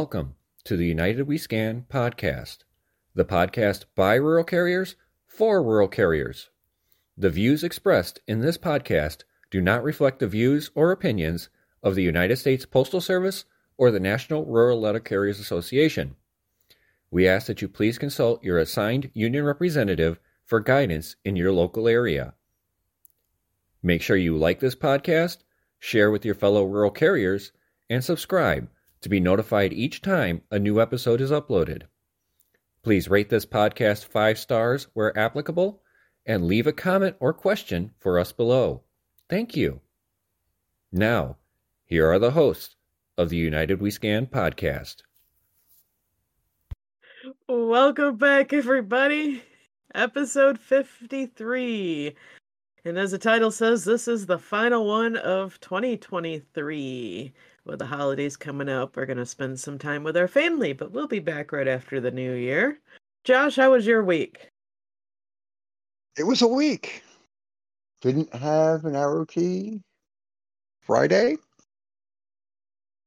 Welcome to the United We Scan podcast, the podcast by rural carriers for rural carriers. The views expressed in this podcast do not reflect the views or opinions of the United States Postal Service or the National Rural Letter Carriers Association. We ask that you please consult your assigned union representative for guidance in your local area. Make sure you like this podcast, share with your fellow rural carriers, and subscribe to be notified each time a new episode is uploaded. Please rate this podcast five stars where applicable and leave a comment or question for us below. Thank you. Now, here are the hosts of the United We Scan podcast. Welcome back, everybody. Episode 53. And as the title says, this is the final one of 2023 with the holidays coming up, we're going to spend some time with our family, but we'll be back right after the new year. Josh, how was your week? It was a week. Didn't have an ROT Friday.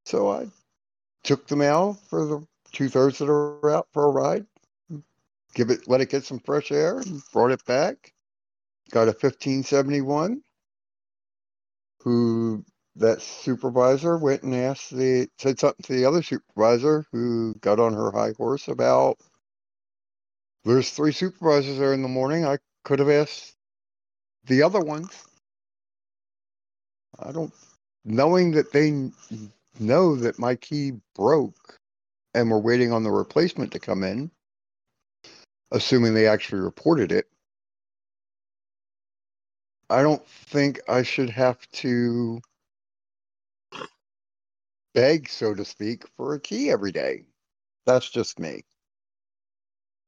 So I took the mail for the two thirds that are out for a ride. Give it, let it get some fresh air, and brought it back. Got a 1571 who that supervisor went and asked the said something to the other supervisor who got on her high horse about there's three supervisors there in the morning. I could have asked the other ones. I don't knowing that they know that my key broke and we're waiting on the replacement to come in, assuming they actually reported it. I don't think I should have to beg, so to speak, for a key every day. That's just me.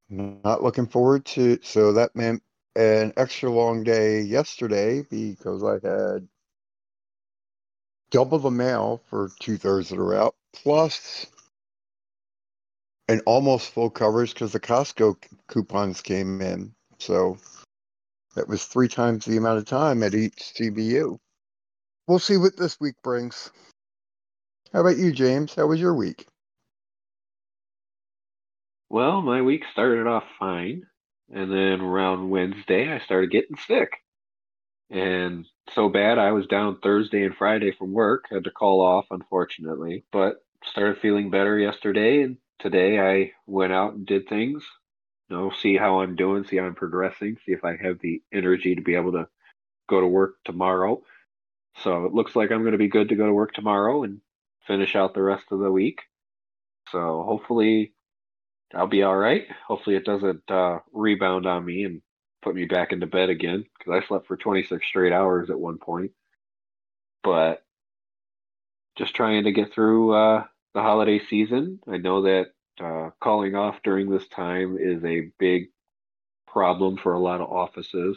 Not looking forward to so that meant an extra long day yesterday because I had double the mail for two thirds of the route, plus an almost full coverage because the Costco coupons came in. So that was three times the amount of time at each CBU. We'll see what this week brings. How about you, James? How was your week? Well, my week started off fine. And then around Wednesday, I started getting sick. And so bad, I was down Thursday and Friday from work. Had to call off, unfortunately. But started feeling better yesterday. And today I went out and did things. You know, see how I'm doing, see how I'm progressing, see if I have the energy to be able to go to work tomorrow. So it looks like I'm going to be good to go to work tomorrow and finish out the rest of the week. So hopefully I'll be all right. Hopefully it doesn't uh, rebound on me and put me back into bed again because I slept for 26 straight hours at one point. But just trying to get through uh, the holiday season. I know that uh, calling off during this time is a big problem for a lot of offices,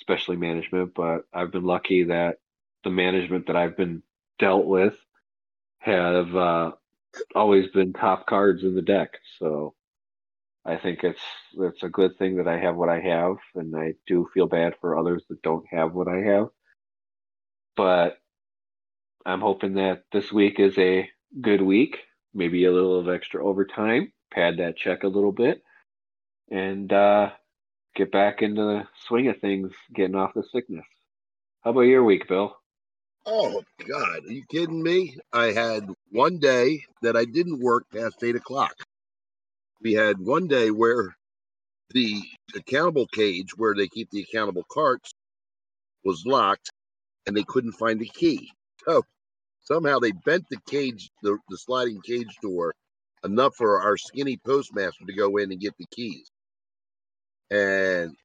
especially management. But I've been lucky that the management that I've been dealt with have uh, always been top cards in the deck. So I think it's it's a good thing that I have what I have, and I do feel bad for others that don't have what I have. But I'm hoping that this week is a good week, maybe a little of extra overtime, pad that check a little bit, and uh, get back into the swing of things, getting off the sickness. How about your week, Bill? Oh God, are you kidding me? I had one day that I didn't work past eight o'clock. We had one day where the accountable cage where they keep the accountable carts was locked and they couldn't find the key. So somehow they bent the cage, the, the sliding cage door enough for our skinny postmaster to go in and get the keys. And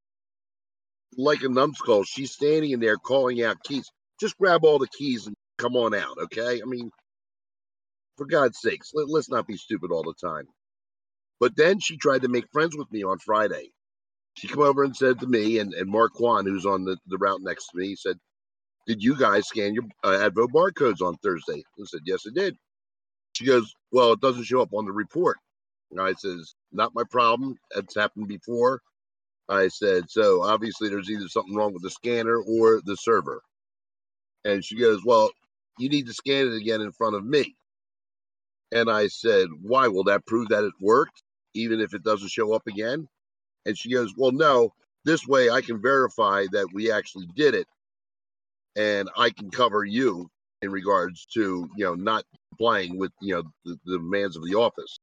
like a numbskull, she's standing in there calling out keys just grab all the keys and come on out, okay? I mean, for God's sakes, let, us not be stupid all the time. But then she tried to make friends with me on Friday. She came over and said to me and, and Mark Kwan, who's on the, the route next to me, said, Did you guys scan your uh, Advo barcodes on Thursday? I said, Yes, I did. She goes, Well, it doesn't show up on the report. And I says, Not my problem. It's happened before. I said, So obviously there's either something wrong with the scanner or the server. And she goes, Well, you need to scan it again in front of me. And I said, Why? Will that prove that it worked, even if it doesn't show up again? And she goes, Well, no, this way I can verify that we actually did it and I can cover you in regards to, you know, not complying with, you know, the, the demands of the office.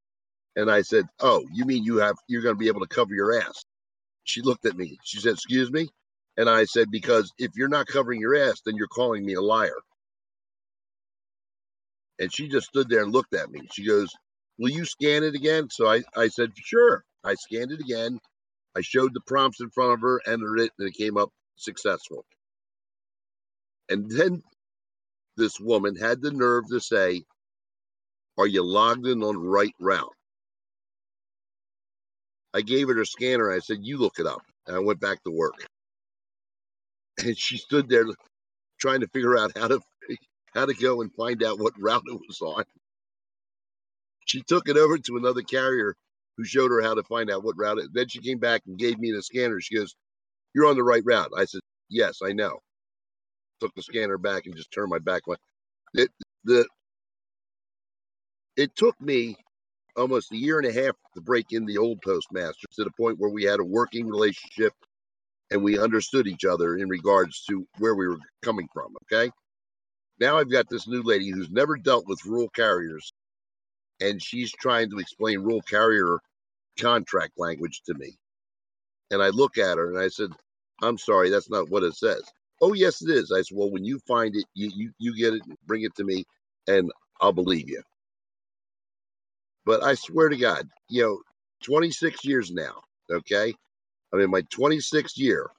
And I said, Oh, you mean you have, you're going to be able to cover your ass? She looked at me. She said, Excuse me? And I said, Because if you're not covering your ass, then you're calling me a liar. And she just stood there and looked at me. She goes, Will you scan it again? So I, I said, Sure. I scanned it again. I showed the prompts in front of her, entered it, and it came up successful. And then this woman had the nerve to say, Are you logged in on right route? I gave her the scanner. I said, You look it up. And I went back to work. And she stood there trying to figure out how to how to go and find out what route it was on. She took it over to another carrier who showed her how to find out what route it. Then she came back and gave me the scanner. She goes, "You're on the right route." I said, "Yes, I know." Took the scanner back and just turned my back. It the it took me almost a year and a half to break in the old postmasters to the point where we had a working relationship and we understood each other in regards to where we were coming from. Okay. Now I've got this new lady who's never dealt with rural carriers and she's trying to explain rural carrier contract language to me. And I look at her and I said, I'm sorry, that's not what it says. Oh, yes, it is. I said, Well, when you find it, you, you, you get it, bring it to me, and I'll believe you. But I swear to God, you know, 26 years now, okay? I'm in my 26th year.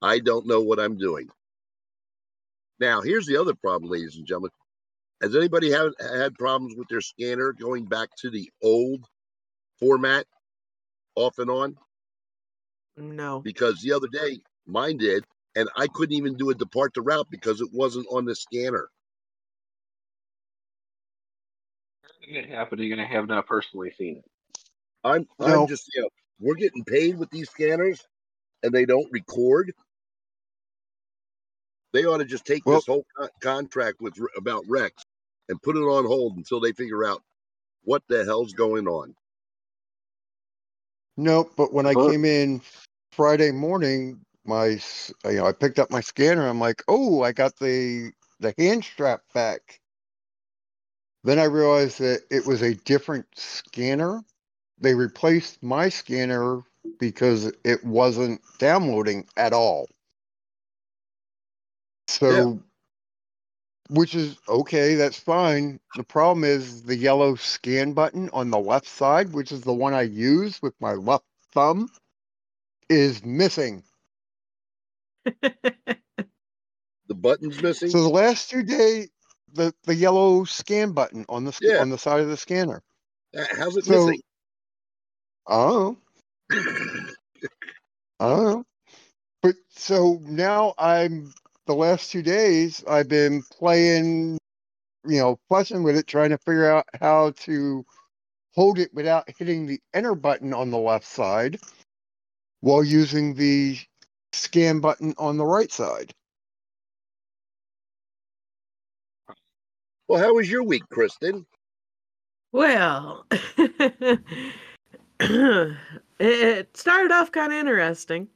I don't know what I'm doing. Now, here's the other problem, ladies and gentlemen. Has anybody had, had problems with their scanner going back to the old format off and on? No. Because the other day mine did, and I couldn't even do a depart the route because it wasn't on the scanner. It happening, and I have not personally seen it. I'm No. I'm just you know we're getting paid with these scanners, and they don't record. They ought to just take Well- this whole con- contract with about RRECS and put it on hold until they figure out what the hell's going on. Nope, but when I Huh? came in Friday morning, my you know I picked up my scanner. I'm like, oh, I got the the hand strap back. Then I realized that it was a different scanner. They replaced my scanner because it wasn't downloading at all. So, which is okay, that's fine. The problem is the yellow scan button on the left side, which is the one I use with my left thumb, is missing. The button's missing. So the last two days, the the yellow scan button on the Yeah. on the side of the scanner. Uh, How's it So- missing? Oh, oh. But so now I'm the last two days I've been playing, you know, fussing with it, trying to figure out how to hold it without hitting the enter button on the left side while using the scan button on the right side. well, how was your week, Kristen? Well, it- started off kind of interesting.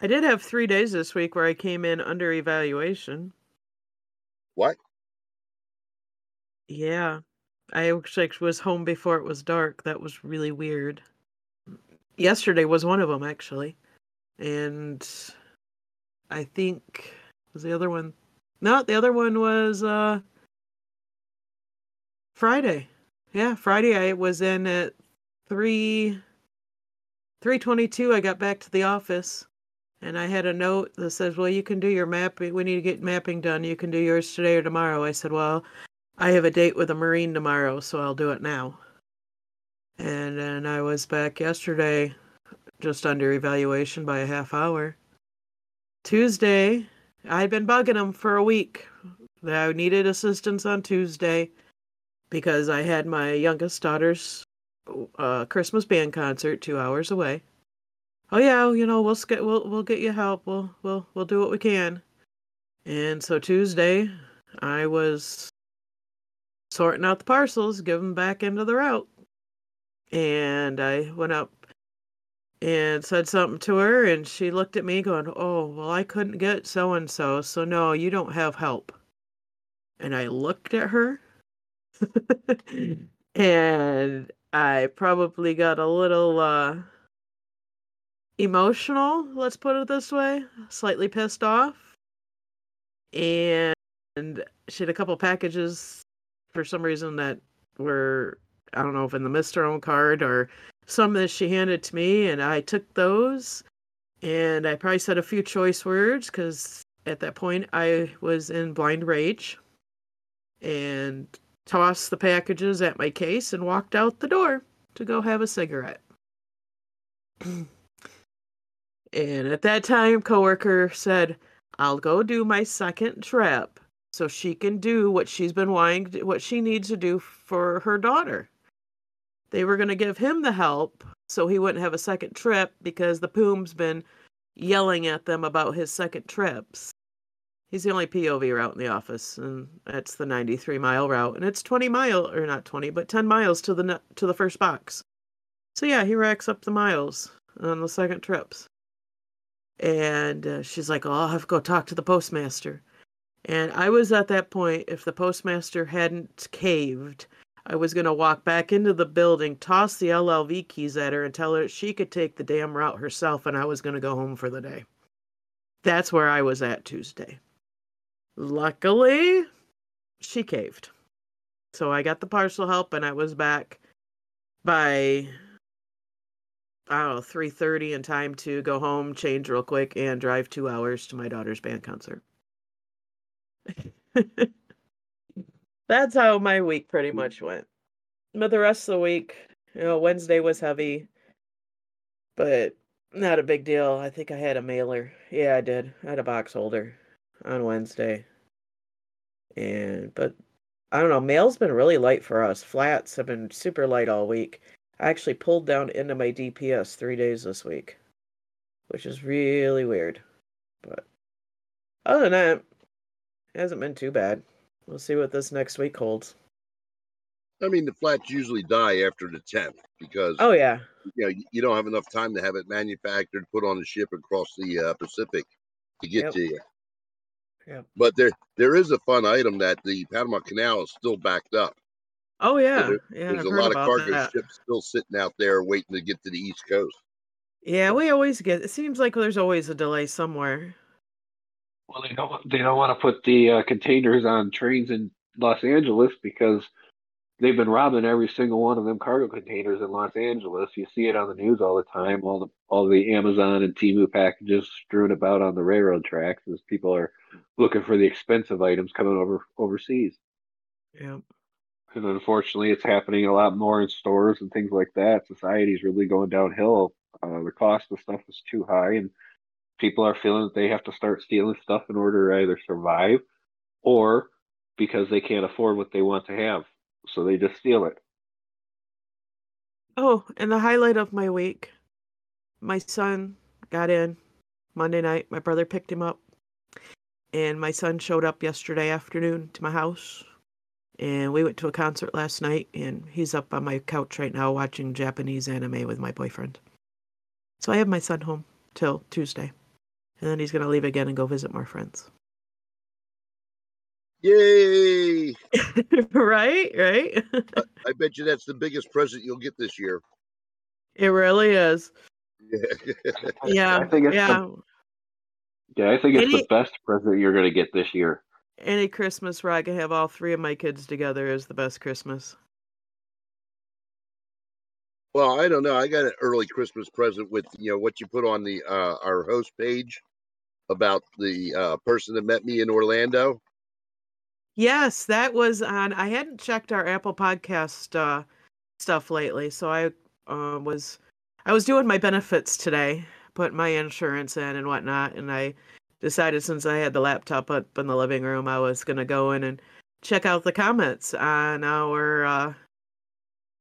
I did have three days this week where I came in under evaluation. What? Yeah. I actually was home before it was dark. That was really weird. Yesterday was one of them, actually. And I think was the other one. No, the other one was uh Friday. Yeah, Friday I was in at 3 322 I got back to the office and I had a note that says, "Well, you can do your mapping. We need to get mapping done. You can do yours today or tomorrow." I said, "Well, I have a date with a Marine tomorrow, so I'll do it now. And then I was back yesterday, just under evaluation by a half hour. Tuesday, I'd been bugging him for a week that I needed assistance on Tuesday because I had my youngest daughter's uh, Christmas band concert two hours away. Oh yeah, you know we'll get we'll we'll get you help. We'll we'll we'll do what we can. And so Tuesday, I was sorting out the parcels, give them back into the route. And I went up and said something to her, and she looked at me going, Oh, well, I couldn't get so and so, so no, you don't have help. And I looked at her, and I probably got a little uh, emotional, let's put it this way, slightly pissed off. And she had a couple packages for some reason that were I don't know if in the Mr. Own card or some that she handed to me, and I took those, and I probably said a few choice words because at that point I was in blind rage, and tossed the packages at my case and walked out the door to go have a cigarette. and at that time, coworker said, "I'll go do my second trip." so she can do what she's been wanting what she needs to do for her daughter they were going to give him the help so he wouldn't have a second trip because the poom's been yelling at them about his second trips he's the only pov route in the office and that's the 93 mile route and it's 20 mile or not 20 but 10 miles to the to the first box so yeah he racks up the miles on the second trips and uh, she's like oh i'll have to go talk to the postmaster and I was at that point, if the postmaster hadn't caved, I was going to walk back into the building, toss the LLV keys at her, and tell her she could take the damn route herself, and I was going to go home for the day. That's where I was at Tuesday. Luckily, she caved. So I got the parcel help, and I was back by I don't know, three thirty in time to go home, change real quick, and drive two hours to my daughter's band concert. That's how my week pretty hmm. much went. But the rest of the week, you know, Wednesday was heavy, but not a big deal. I think I had a mailer. Yeah, I did. I had a box holder on Wednesday. And, but I don't know, mail's been really light for us. Flats have been super light all week. I actually pulled down into my DPS three days this week, which is really weird. But other than that, it hasn't been too bad. We'll see what this next week holds. I mean, the flats usually die after the 10th because oh yeah, you know you don't have enough time to have it manufactured, put on a ship across the uh, Pacific to get Yep. to you. Yep. But there there is a fun item that the Panama Canal is still backed up. oh yeah, there- yeah. There's I've a lot of cargo that. ships still sitting out there waiting to get to the East Coast. Yeah, we always get. It seems like there's always a delay somewhere. Well, they don't they don't want to put the uh, containers on trains in Los Angeles because they've been robbing every single one of them cargo containers in Los Angeles. You see it on the news all the time. All the all the Amazon and Temu packages strewn about on the railroad tracks as people are looking for the expensive items coming over overseas. Yeah. And unfortunately, it's happening a lot more in stores and things like that. Society's really going downhill. Uh, the cost of stuff is too high, and people are feeling that they have to start stealing stuff in order to either survive or because they can't afford what they want to have. So they just steal it. Oh, and the highlight of my week, my son got in Monday night. My brother picked him up, and my son showed up yesterday afternoon to my house. And we went to a concert last night, and he's up on my couch right now watching Japanese anime with my boyfriend. So I have my son home till Tuesday, and then he's gonna leave again and go visit more friends. Yay! right, right. I bet you that's the biggest present you'll get this year. it really is. Yeah, I think it's yeah. The, yeah, I think it's Any- the best present you're going to get this year. Any Christmas where I can have all three of my kids together is the best Christmas. Well, I don't know. I got an early Christmas present with you know what you put on the uh, our host page about the uh, person that met me in Orlando. Yes, that was on. I hadn't checked our Apple Podcast uh, stuff lately, so I uh, was I was doing my benefits today, putting my insurance in and whatnot, and I decided since I had the laptop up in the living room, I was gonna go in and check out the comments on our uh,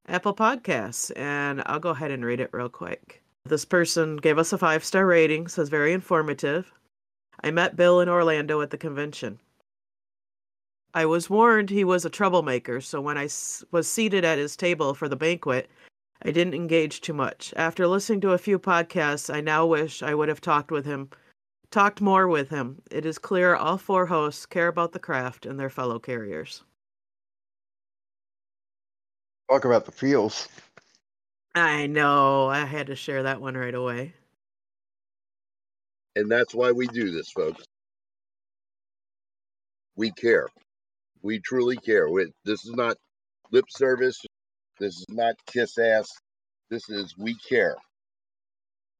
Apple Podcasts, and I'll go ahead and read it real quick. This person gave us a five star rating, says very informative. I met Bill in Orlando at the convention. I was warned he was a troublemaker, so when I s- was seated at his table for the banquet, I didn't engage too much. After listening to a few podcasts, I now wish I would have talked with him, talked more with him. It is clear all four hosts care about the craft and their fellow carriers. Talk about the feels. I know. I had to share that one right away. And that's why we do this, folks. We care. We truly care. We, this is not lip service. This is not kiss ass. This is we care.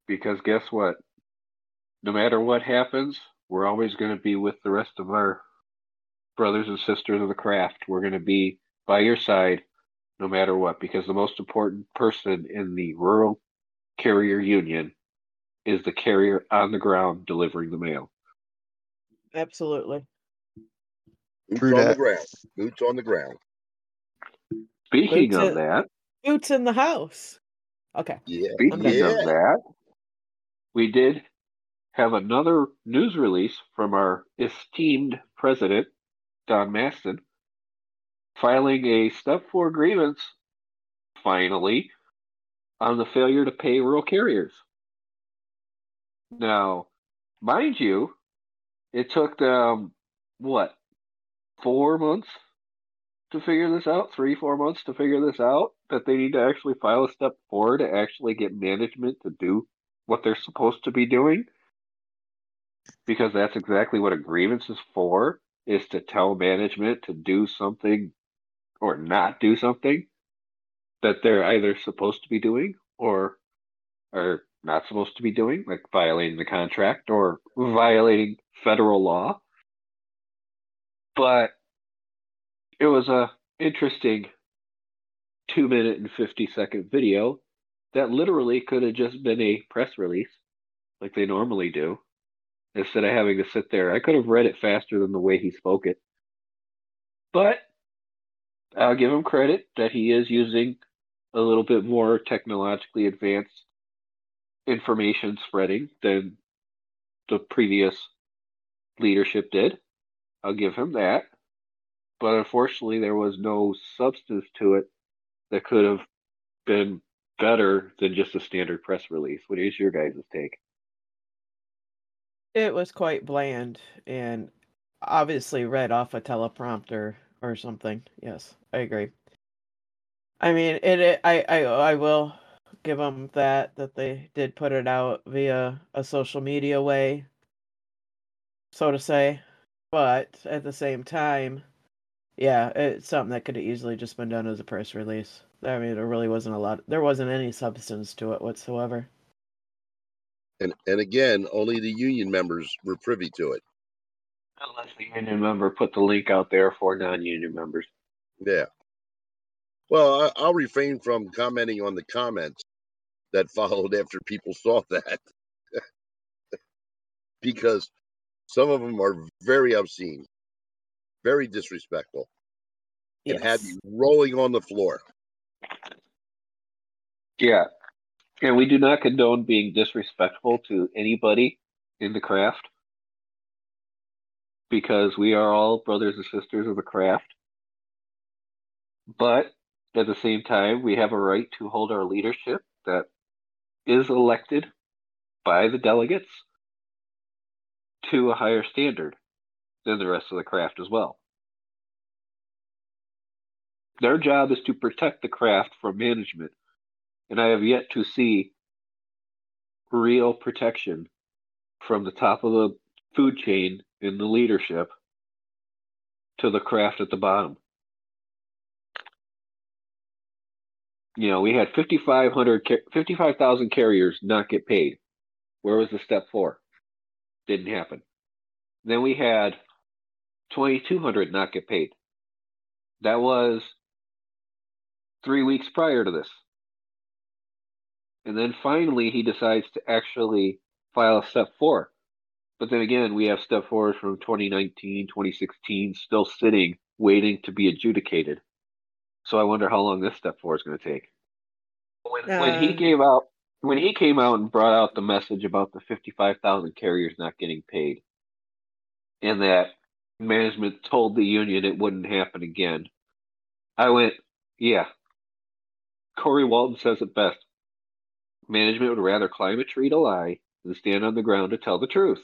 Because guess what? No matter what happens, we're always going to be with the rest of our brothers and sisters of the craft. We're going to be by your side no matter what, because the most important person in the rural carrier union is the carrier on the ground delivering the mail. Absolutely. Boots True on the ground. Boots on the ground. Speaking Boots of it- that, Boots in the house. Okay. Yeah. speaking yeah. of that, we did have another news release from our esteemed president, Don Maston, filing a step four grievance, finally, on the failure to pay rural carriers. Now, mind you, it took them, what, four months to figure this out? Three, four months to figure this out? That they need to actually file a step four to actually get management to do what they're supposed to be doing? Because that's exactly what a grievance is for, is to tell management to do something or not do something that they're either supposed to be doing or are not supposed to be doing, like violating the contract or violating federal law. But it was a interesting two minute and 50 second video that literally could have just been a press release like they normally do instead of having to sit there. I could have read it faster than the way he spoke it. But I'll give him credit that he is using a little bit more technologically advanced information spreading than the previous leadership did. I'll give him that. But unfortunately, there was no substance to it that could have been better than just a standard press release. What is your guys' take? It was quite bland and obviously read off a teleprompter or something. Yes, I agree. I mean, it. it I, I I will give them that that they did put it out via a social media way, so to say. But at the same time, yeah, it's something that could have easily just been done as a press release. I mean, there really wasn't a lot. There wasn't any substance to it whatsoever. And and again, only the union members were privy to it. Unless the union member put the link out there for non-union members. Yeah. Well, I, I'll refrain from commenting on the comments that followed after people saw that because some of them are very obscene, very disrespectful, and had Yes. me rolling on the floor. Yeah. And we do not condone being disrespectful to anybody in the craft because we are all brothers and sisters of the craft. But at the same time, we have a right to hold our leadership that is elected by the delegates to a higher standard than the rest of the craft as well. Their job is to protect the craft from management and I have yet to see real protection from the top of the food chain in the leadership to the craft at the bottom. You know, we had 5,500 55,000 carriers not get paid. Where was the step four? Didn't happen. Then we had 2,200 not get paid. That was three weeks prior to this. And then finally, he decides to actually file a step four. But then again, we have step fours from 2019, 2016 still sitting, waiting to be adjudicated. So I wonder how long this step four is going to take. When, when he uh, gave came out, when he came out and brought out the message about the 55,000 carriers not getting paid, and that management told the union it wouldn't happen again. I went, yeah. Corey Walton says it best. Management would rather climb a tree to lie than stand on the ground to tell the truth.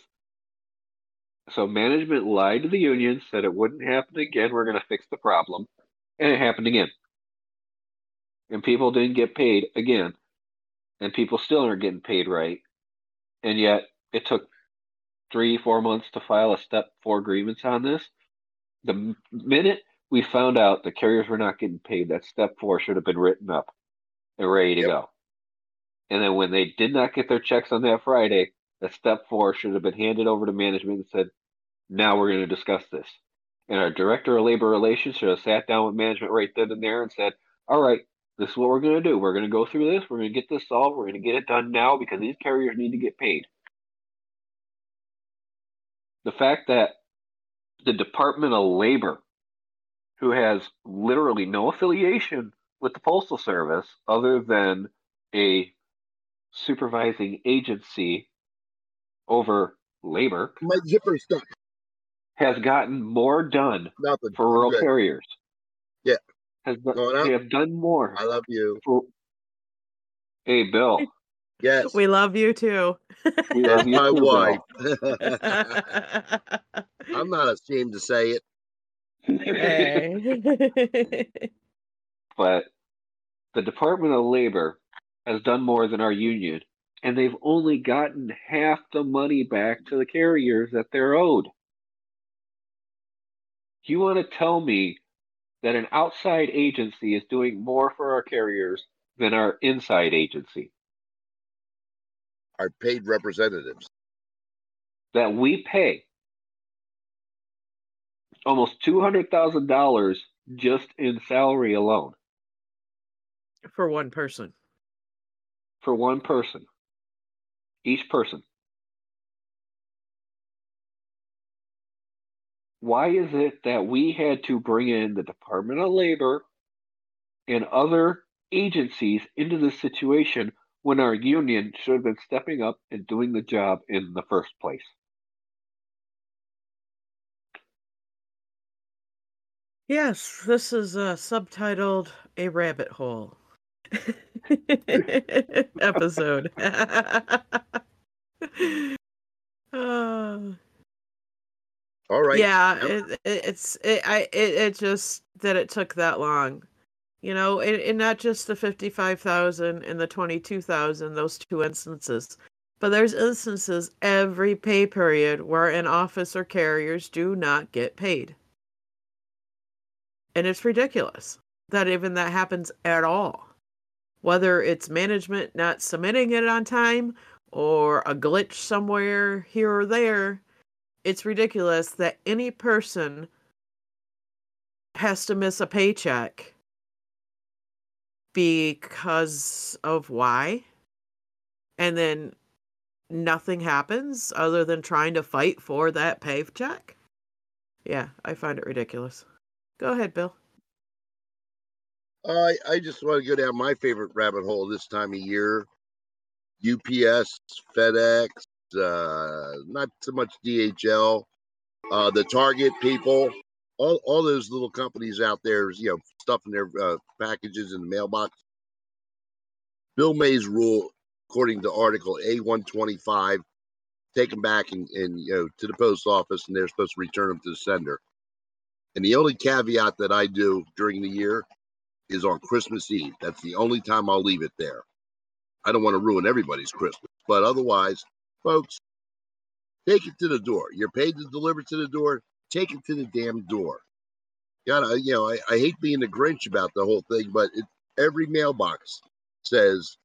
So management lied to the union, said it wouldn't happen again. We're going to fix the problem. And it happened again. And people didn't get paid again. And people still aren't getting paid right. And yet it took three, four months to file a step four grievance on this. The minute we found out the carriers were not getting paid, that step four should have been written up and ready to Yep. go. And then when they did not get their checks on that Friday, that step four should have been handed over to management and said, now we're going to discuss this. And our director of labor relations should have sat down with management right then and there and said, all right, this is what we're going to do. We're going to go through this. We're going to get this solved. We're going to get it done now because these carriers need to get paid. The fact that the Department of Labor, who has literally no affiliation with the Postal Service other than a supervising agency over labor, My zipper stuck. has gotten more done Nothing. for rural Good. carriers. Yeah. Has done, Going up? they have done more. I love you. For, hey, Bill, Yes. We love you too. we love you my too, wife. I'm not ashamed to say it. Hey. but the Department of Labor has done more than our union, and they've only gotten half the money back to the carriers that they're owed. You want to tell me that an outside agency is doing more for our carriers than our inside agency? Our paid representatives. That we pay almost $200,000 just in salary alone For one person. for one person, each person. Why is it that we had to bring in the Department of Labor and other agencies into this situation when our union should have been stepping up and doing the job in the first place? Yes, this is uh, subtitled A Rabbit Hole episode. Uh, All right. yeah, Yep. it, it, it's it, I it, it just that it took that long, you know, and, and not just the fifty five thousand and the twenty two thousand, those two instances, but there's instances every pay period where an officer carriers do not get paid, and it's ridiculous that even that happens at all, whether it's management not submitting it on time or a glitch somewhere here or there it's ridiculous that any person has to miss a paycheck because of why? And then nothing happens other than trying to fight for that paycheck? Yeah i find it ridiculous. Go ahead bill. I I just want to go down my favorite rabbit hole this time of year. UPS, FedEx, uh, not so much DHL, uh, the Target people, all all those little companies out there, you know, stuffing their uh, packages in the mailbox. Bill May's rule, according to Article A one twenty five, take them back and, and you know to the post office, and they're supposed to return them to the sender. And the only caveat that I do during the year is on Christmas Eve. That's the only time I'll leave it there. I don't want to ruin everybody's Christmas, but otherwise, folks, take it to the door. You're paid to deliver to the door. Take it to the damn door. Gotta, you know, I, I hate being the Grinch about the whole thing, but it, every mailbox says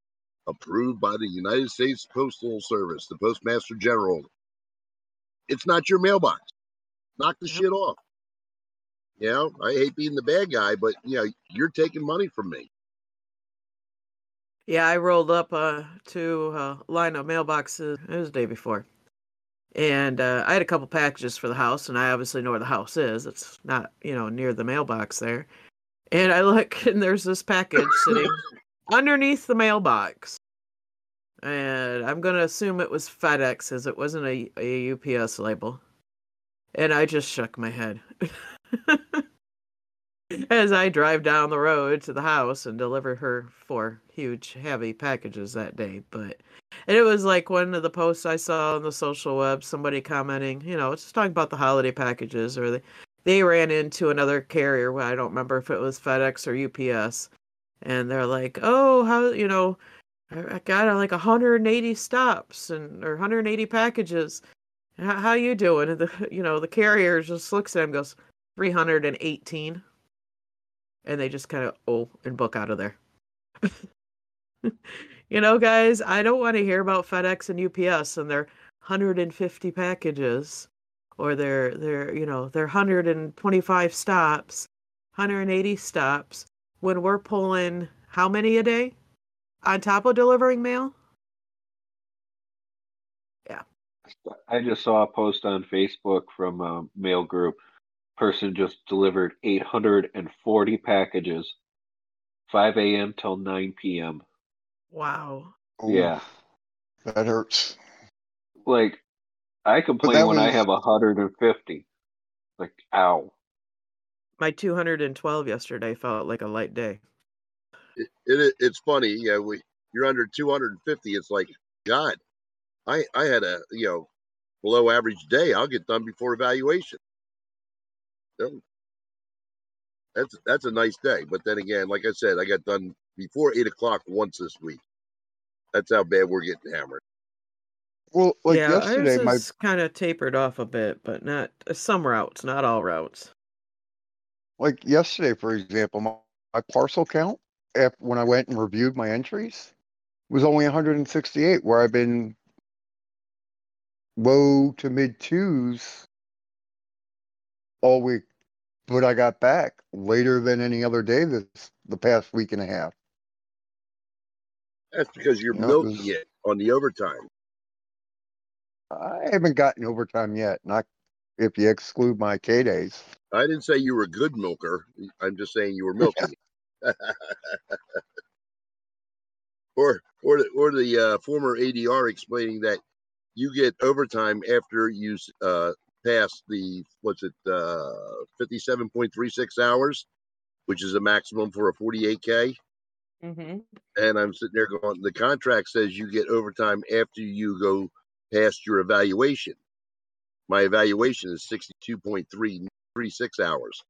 approved by the United States Postal Service, the Postmaster General. It's not your mailbox. Knock the Yep. shit off. You know, I hate being the bad guy, but you know, you're taking money from me. Yeah, I rolled up uh, to a line of mailboxes. It was the day before, and uh, I had a couple packages for the house, and I obviously know where the house is. It's not, you know, near the mailbox there. And I look, and there's this package sitting underneath the mailbox, and I'm gonna assume it was FedEx, as it wasn't a, a UPS label. And I just shook my head. As I drive down the road to the house and deliver her four huge, heavy packages that day. But and it was like one of the posts I saw on the social web, somebody commenting, you know, just talking about the holiday packages, or they, they ran into another carrier. I don't remember if it was FedEx or UPS. And they're like, oh, how, you know, I got uh, like 180 stops and or 180 packages. How, how you doing? And the you know the carrier just looks at him, goes 318, and they just kind of oh and book out of there. you know, guys, I don't want to hear about FedEx and UPS and their 150 packages or their their you know their 125 stops, 180 stops when we're pulling how many a day? on top of delivering mail? Yeah. I just saw a post on Facebook from a mail group. Person just delivered 840 packages, 5 a.m. till 9 p.m. Wow. Ooh, Yeah. That hurts. Like, I complain that when I was- have 150. Like, ow. My 212 yesterday felt like a light day. It, it it's funny. Yeah, we you're under 250. It's like God. I I had a you know below average day. I'll get done before evaluation. So, That's that's a nice day. But then again, like I said, I got done before eight o'clock once this week. That's how bad we're getting hammered. Well, like yeah, yesterday, ours my kind of tapered off a bit, but not uh, some routes, not all routes. like yesterday, for example, my, my parcel count after when I went and reviewed my entries was only 168, where I've been low to mid twos all week. But I got back later than any other day this the past week and a half. That's because you're Yeah, it milking was- it on the overtime. I haven't gotten overtime yet, not if you exclude my K days. I didn't say you were a good milker. I'm just saying you were milking. it. or or the, or the uh, former ADR explaining that you get overtime after you uh, pass the what's it uh, 57.36 hours, which is a maximum for a 48k. Mm-hmm. And I'm sitting there going, the contract says you get overtime after you go past your evaluation. My evaluation is 62.336 hours.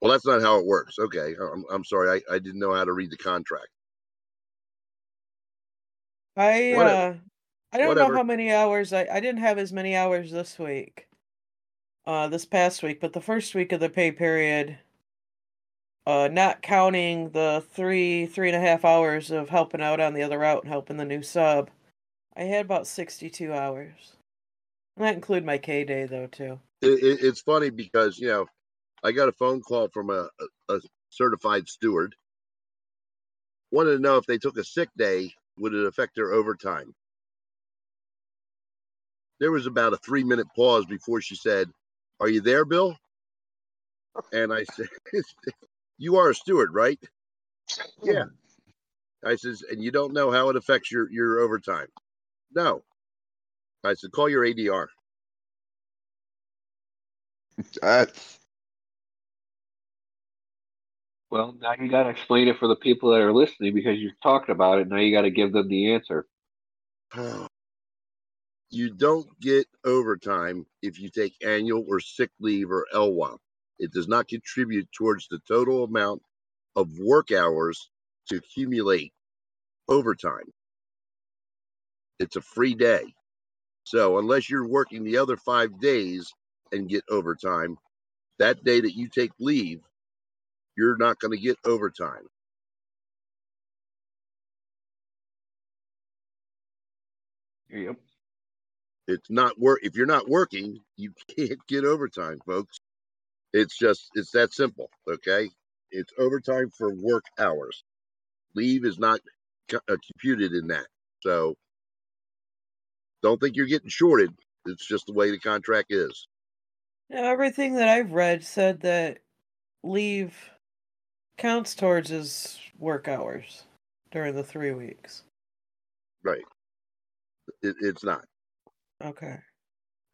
Well, that's not how it works. Okay. I'm, I'm sorry. I, I didn't know how to read the contract. I uh, I don't Whatever. know how many hours I I didn't have as many hours this week, uh, this past week, but the first week of the pay period, uh, not counting the three three and a half hours of helping out on the other route and helping the new sub, I had about sixty two hours. And that include my K day though too. It, it, it's funny because, you know, I got a phone call from a, a, a certified steward. Wanted to know if they took a sick day, would it affect their overtime? There was about a three minute pause before she said, Are you there, Bill? And I said, You are a steward, right? Yeah. I says, and you don't know how it affects your, your overtime. No. I said, call your ADR. That's Well, now you got to explain it for the people that are listening because you're talking about it. Now you got to give them the answer. Oh. You don't get overtime if you take annual or sick leave or LWOP. It does not contribute towards the total amount of work hours to accumulate overtime. It's a free day. So unless you're working the other five days and get overtime, that day that you take leave, you're not going to get overtime. Yep. It's not work. If you're not working, you can't get overtime, folks. It's just it's that simple. Okay, it's overtime for work hours. Leave is not co- uh, computed in that. So don't think you're getting shorted. It's just the way the contract is. Now, everything that I've read said that leave counts towards his work hours during the three weeks. Right. It, it's not. Okay.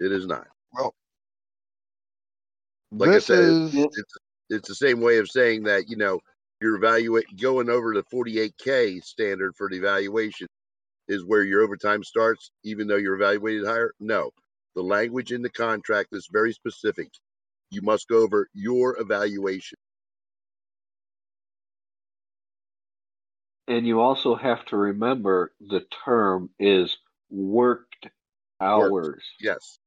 It is not. well, Like this I said, is it's it's the same way of saying that you know you're evaluate going over the 48k standard for the evaluation is where your overtime starts, even though you're evaluated higher. No, the language in the contract is very specific. You must go over your evaluation. And you also have to remember the term is worked hours. Yes.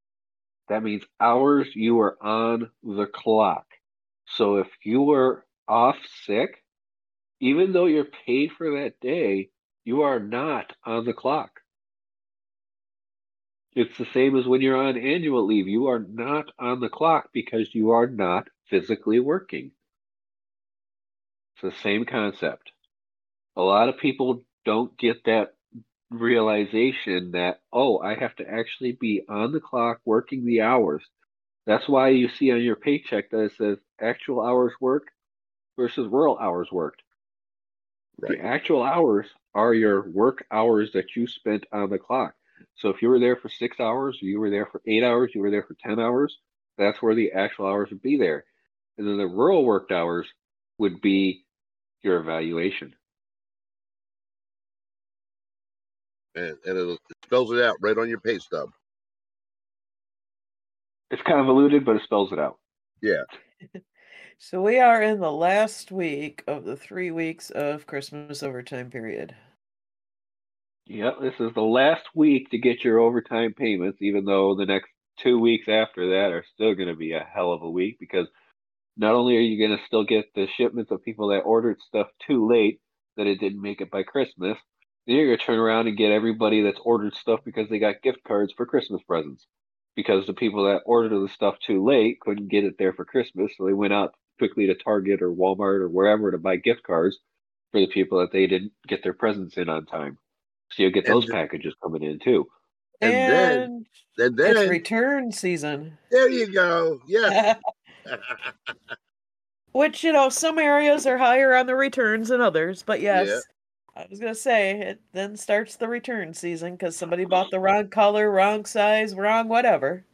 That means hours you are on the clock. So if you were off sick, even though you're paid for that day, you are not on the clock. It's the same as when you're on annual leave. You are not on the clock because you are not physically working. It's the same concept. A lot of people don't get that realization that, oh, I have to actually be on the clock working the hours. That's why you see on your paycheck that it says actual hours worked versus real hours worked. Right. The actual hours are your work hours that you spent on the clock. So if you were there for six hours, you were there for eight hours, you were there for 10 hours, that's where the actual hours would be there. And then the rural worked hours would be your evaluation. And, and it, it spells it out right on your pay stub. It's kind of convoluted, but it spells it out. Yeah. So we are in the last week of the three weeks of Christmas overtime period. Yep, this is the last week to get your overtime payments, even though the next two weeks after that are still going to be a hell of a week because not only are you going to still get the shipments of people that ordered stuff too late that it didn't make it by Christmas, then you're going to turn around and get everybody that's ordered stuff because they got gift cards for Christmas presents. Because the people that ordered the stuff too late couldn't get it there for Christmas, so they went out quickly to Target or Walmart or wherever to buy gift cards for the people that they didn't get their presents in on time. So you'll get those the- packages coming in too. And then- and And it's return season. there you go. Yes. Which, you know, some areas are higher on the returns than others, but Yeah. Yes, I was going to say it then starts the return season because somebody bought the wrong color, wrong size, wrong whatever.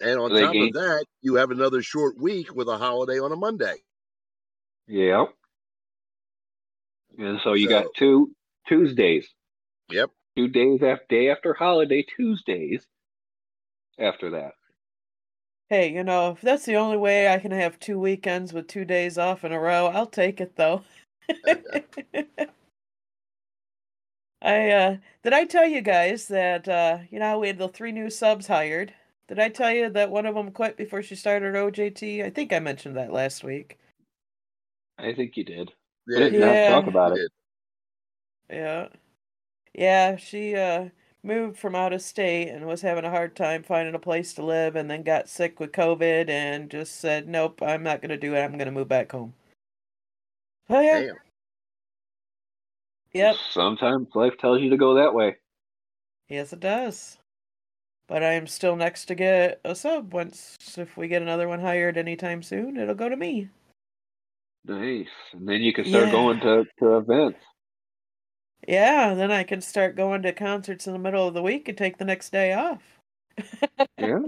and on top of that, you have another short week with a holiday on a Monday. Yep. And so you So- got two Tuesdays. Yep. Two days after day after holiday Tuesdays after that. Hey, you know, if that's the only way I can have two weekends with two days off in a row, I'll take it though. I uh did I tell you guys that uh you know how we had the three new subs hired? Did I tell you that one of them quit before she started OJT? I think I mentioned that last week. I think you did. I Yeah, didn't not talk about it. did. Yeah. Yeah, she uh moved from out of state and was having a hard time finding a place to live and then got sick with COVID and just said, Nope, I'm not gonna do it, I'm gonna move back home. Oh yeah. Damn. Yep. Sometimes life tells you to go that way. Yes it does. But I am still next to get a sub once if we get another one hired anytime soon, it'll go to me. Nice. And then you can start Yeah. going to, to events. Yeah, then I can start going to concerts in the middle of the week and take the next day off. Yeah.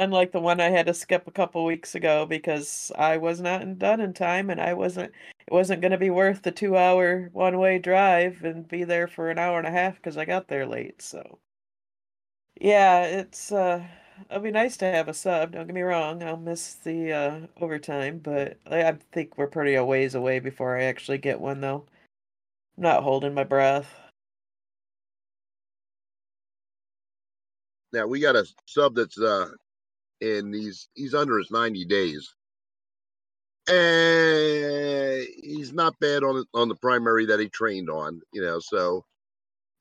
Unlike the one I had to skip a couple weeks ago because I was not done in time and I wasn't it wasn't going to be worth the 2-hour one-way drive and be there for an hour and a half cuz I got there late. So yeah, it's uh it'll be nice to have a sub, don't get me wrong. I'll miss the uh overtime, but I think we're pretty a ways away before I actually get one though. I'm not holding my breath. Now we got a sub that's uh and he's he's under his 90 days. And he's not bad on on the primary that he trained on, you know. So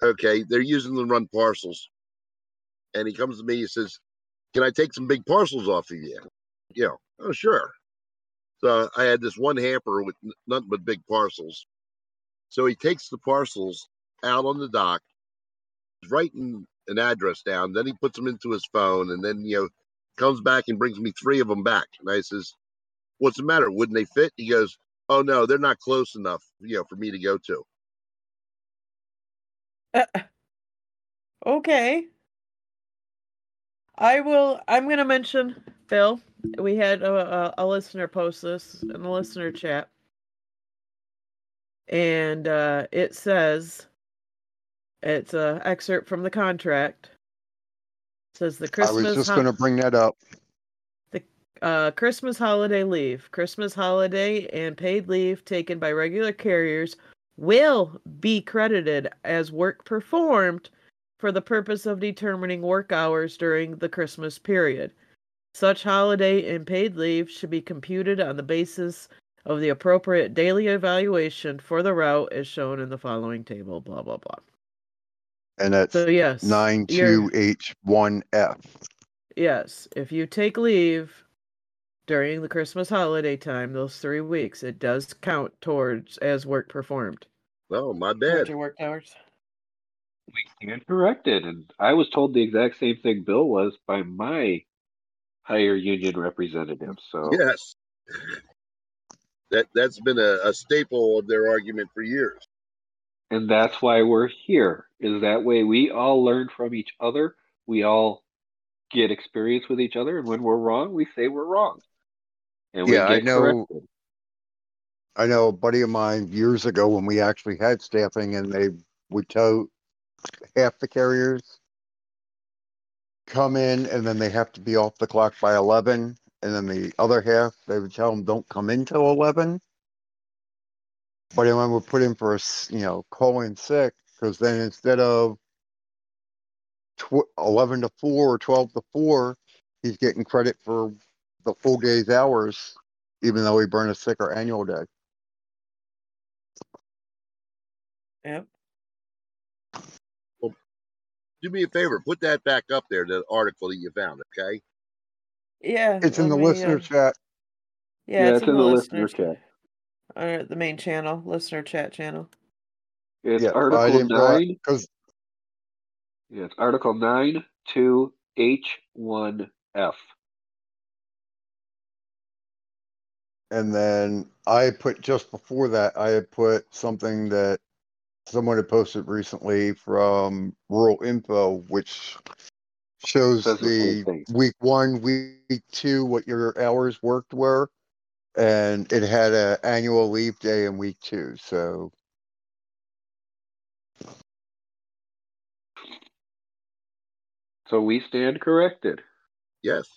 okay, they're using the run parcels. And he comes to me, he says, Can I take some big parcels off of you? Know, oh sure. So I had this one hamper with nothing but big parcels. So he takes the parcels out on the dock, writing an address down, then he puts them into his phone, and then you know comes back and brings me three of them back. And I says, "What's the matter? Wouldn't they fit?" He goes, "Oh no, they're not close enough, you know, for me to go to." Uh, okay. I will. I'm going to mention Bill. We had a, a, a listener post this in the listener chat, and uh, it says it's a excerpt from the contract. Says the Christmas. I was just ho- going to bring that up. The uh, Christmas holiday leave, Christmas holiday and paid leave taken by regular carriers will be credited as work performed for the purpose of determining work hours during the Christmas period. Such holiday and paid leave should be computed on the basis of the appropriate daily evaluation for the route as shown in the following table, blah, blah, blah. And that's so yes, nine two H one F. Yes, if you take leave during the Christmas holiday time, those three weeks, it does count towards as work performed. Oh, my bad. your work hours. We stand corrected. And I was told the exact same thing Bill was by my higher union representative. So Yes. That that's been a, a staple of their argument for years. And that's why we're here. Is that way we all learn from each other. We all get experience with each other, and when we're wrong, we say we're wrong. And we Yeah, I know- corrected. I know a buddy of mine years ago when we actually had staffing and they would tell half the carriers come in and then they have to be off the clock by 11 and then the other half they would tell them don't come in till 11 but then when we put in for a you know calling sick because then instead of tw- 11 to 4 or 12 to 4 he's getting credit for the full day's hours even though he burned a sick or annual day Yep. Do me a favor, put that back up there, the article that you found, okay? Yeah. It's in the me, listener uh, chat. yeah, it's, in, the, listener chat. Uh, the main channel, listener chat channel. It's Yeah, Article nine. because Yeah, it's Article nine two H one F. and then I put just before that I had put something that someone had posted recently from Rural Info, which shows the the week one, week two, what your hours worked were, and it had a annual leave day in week two. So So we stand corrected. Yes.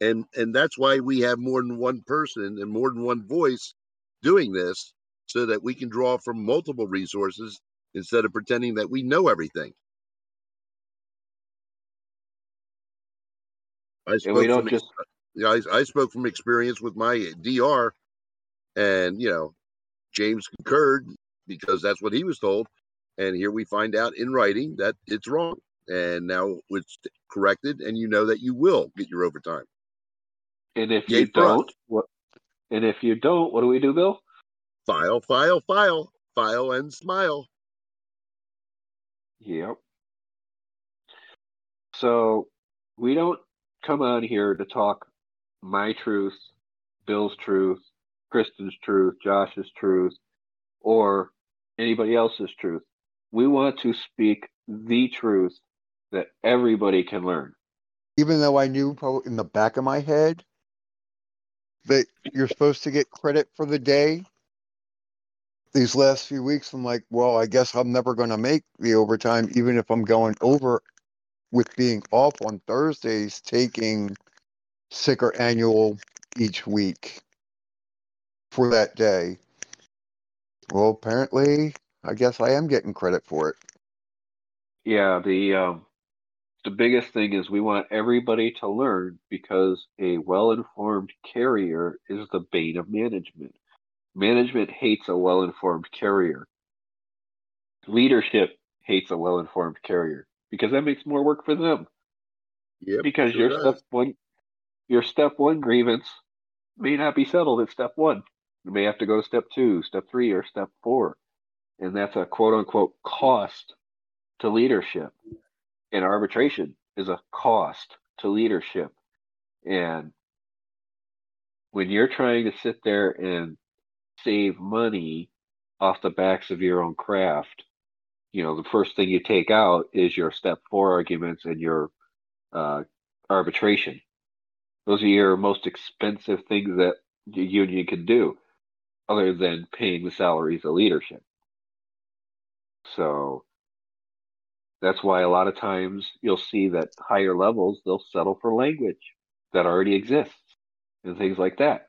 And and that's why we have more than one person and more than one voice doing this so that we can draw from multiple resources instead of pretending that we know everything. I And we don't from just Yeah, I, I spoke from experience with my DR, and you know, James concurred because that's what he was told. And here we find out in writing that it's wrong, and now it's corrected, and you know that you will get your overtime. and if Yay you don't, what and if you don't, what do we do, Bill? File, file, file, file, and smile. Yep. So we don't come on here to talk my truth, Bill's truth, Kristen's truth, Josh's truth, or anybody else's truth. We want to speak the truth that everybody can learn. even though I knew in the back of my head that you're supposed to get credit for the day, these last few weeks, I'm like, well, I guess I'm never going to make the overtime, even if I'm going over with being off on Thursdays, taking sick or annual each week for that day. Well, apparently, I guess I am getting credit for it. Yeah, the um, the biggest thing is we want everybody to learn because a well-informed carrier is the bane of management. Management hates a well-informed carrier. Leadership hates a well-informed carrier because that makes more work for them. Yep. because sure your does. step one your step one grievance may not be settled at step one. You may have to go to step two, step three, or step four. And that's a quote unquote cost to leadership. And arbitration is a cost to leadership. And when you're trying to sit there and save money off the backs of your own craft, you know, the first thing you take out is your step four arguments and your uh, arbitration. Those are your most expensive things that the union can do, other than paying the salaries of leadership. So that's why a lot of times you'll see that higher levels they'll settle for language that already exists and things like that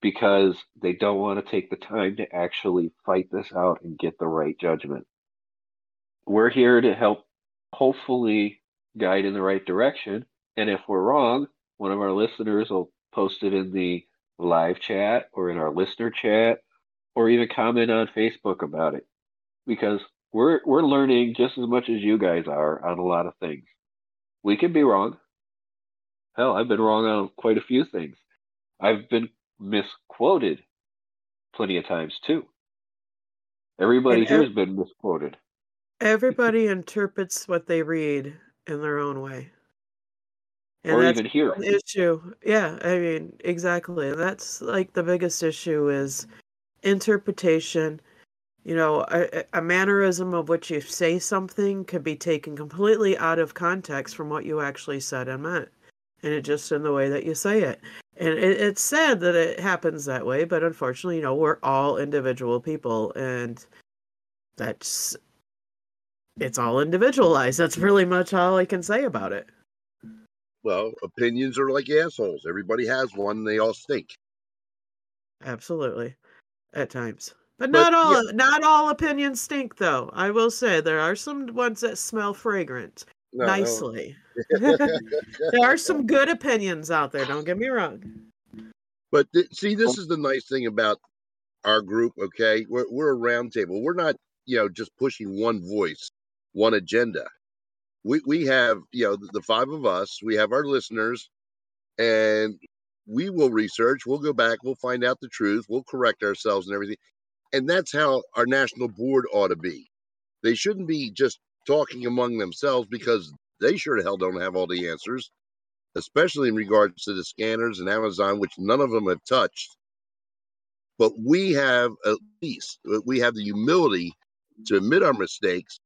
because they don't want to take the time to actually fight this out and get the right judgment. We're here to help hopefully guide in the right direction. And if we're wrong, one of our listeners will post it in the live chat or in our listener chat or even comment on Facebook about it. Because we're we're learning just as much as you guys are on a lot of things. We can be wrong. Hell, I've been wrong on quite a few things. I've been misquoted plenty of times too. Everybody And here ev- has been misquoted. Everybody interprets what they read in their own way. And or that's even here. issue. Yeah, I mean, exactly. And that's like the biggest issue is interpretation. You know, a, a mannerism of which you say something could be taken completely out of context from what you actually said and meant. And it just in the way that you say it. And it, it's sad that it happens that way, but unfortunately, you know, we're all individual people and that's it's all individualized. That's really much all I can say about it. Well, opinions are like assholes. Everybody has one. They all stink. Absolutely. At times. But But, not all not all opinions stink though. I will say there are some ones that smell fragrant No, no. nicely. there are some good opinions out there, don't get me wrong. But th- see, this is the nice thing about our group. Okay, we're we're a roundtable. We're not, you know, just pushing one voice, one agenda. We we have, you know, the, five of us. We have our listeners, and we will research. We'll go back. We'll find out the truth. We'll correct ourselves and everything. And that's how our national board ought to be. They shouldn't be just talking among themselves because they sure the hell don't have all the answers especially in regards to the scanners and Amazon, which none of them have touched. But we have at least we have the humility to admit our mistakes.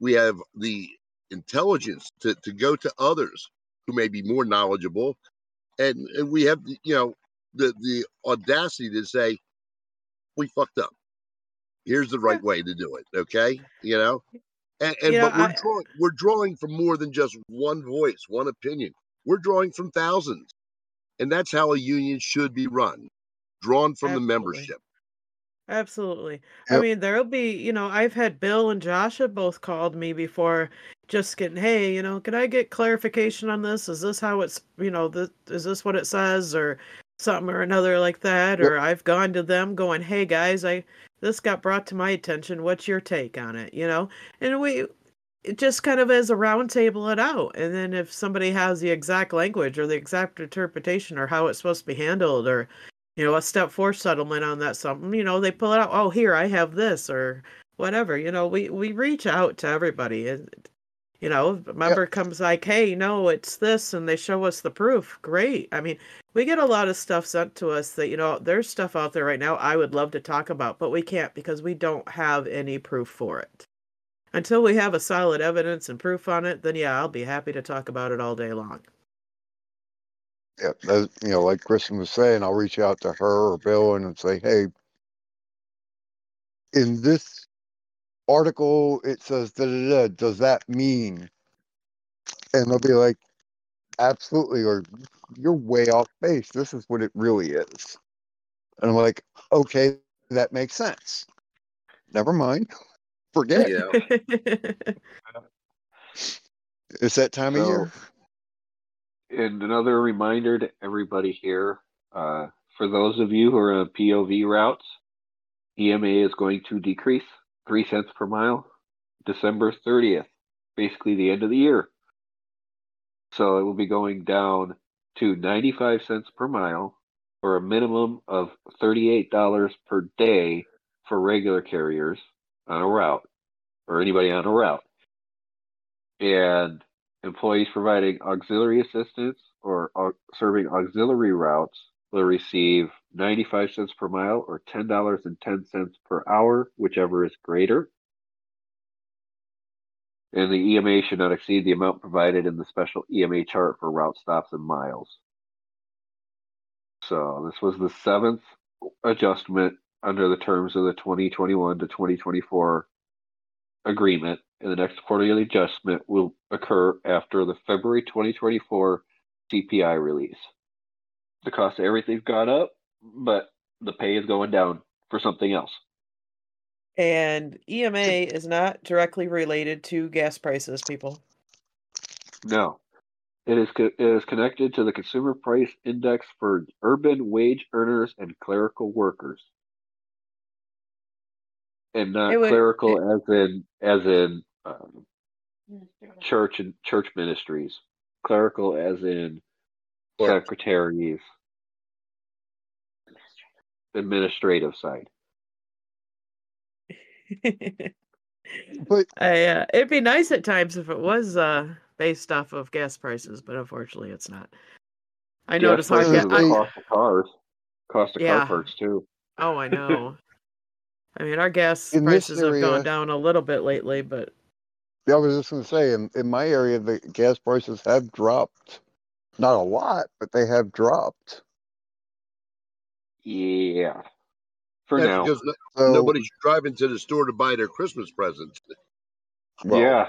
We have the intelligence to, to go to others who may be more knowledgeable, and, and we have you know the the audacity to say we fucked up. Here's the right way to do it. Okay, you know, and, and You know, but we're I- drawing we're drawing from more than just one voice, one opinion. We're drawing from thousands, and that's how a union should be run, drawn from the membership. Absolutely. I mean, there'll be, you know, I've had Bill and Josh have both called me before just getting, hey, you know, can I get clarification on this? Is this how it's, you know, this, is this what it says or something or another like that? Yep. Or I've gone to them going, hey guys, I this got brought to my attention. What's your take on it? You know? And we it just kind of as a round table it out. And then if somebody has the exact language or the exact interpretation or how it's supposed to be handled or you know, a step four settlement on that something, you know, they pull it out, oh here I have this or whatever. You know, we, we reach out to everybody and you know, a member comes like, Hey, no, it's this and they show us the proof. Great. I mean, we get a lot of stuff sent to us that, you know, there's stuff out there right now I would love to talk about, but we can't because we don't have any proof for it. Until we have a solid evidence and proof on it, then yeah, I'll be happy to talk about it all day long. Yeah, you know, like Kristen was saying, I'll reach out to her or Bill and say, hey, in this article it says da da da. Does that mean? And they'll be like, absolutely, or you're way off base. This is what it really is. And I'm like, okay, that makes sense. Never mind. Forget it. Yeah. It's that time of year. And another reminder to everybody here uh, for those of you who are on POV routes, EMA is going to decrease three cents per mile December 30th, basically the end of the year. So it will be going down to 95 cents per mile or a minimum of $38 per day for regular carriers on a route or anybody on a route. And employees providing auxiliary assistance or au- serving auxiliary routes will receive 95 cents per mile or $10.10 per hour, whichever is greater. and the EMA should not exceed the amount provided in the special EMA chart for route stops and miles. So this was the seventh adjustment under the terms of the 2021 to 2024 agreement, and the next quarterly adjustment will occur after the February 2024 CPI release. The cost of everything's gone up, but the pay is going down for something else. And EMA is not directly related to gas prices, people. No. It is, co- it is connected to the Consumer Price Index for urban wage earners and clerical workers. And not would- clerical as in as in um, church and church ministries. Clerical as in Clerk. secretaries, administrative side. But I, uh, it'd be nice at times if it was uh, based off of gas prices, but unfortunately, it's not. I Gas noticed how I prices get. and the I, cost of cars, cost of Yeah. car parts too. oh, I know. I mean, our gas In this prices have gone down a little bit lately, but yeah, I was just going to say, in, in my area, the gas prices have dropped. Not a lot, but they have dropped. Yeah, for That's now. because So, nobody's driving to the store to buy their Christmas presents. well, yeah,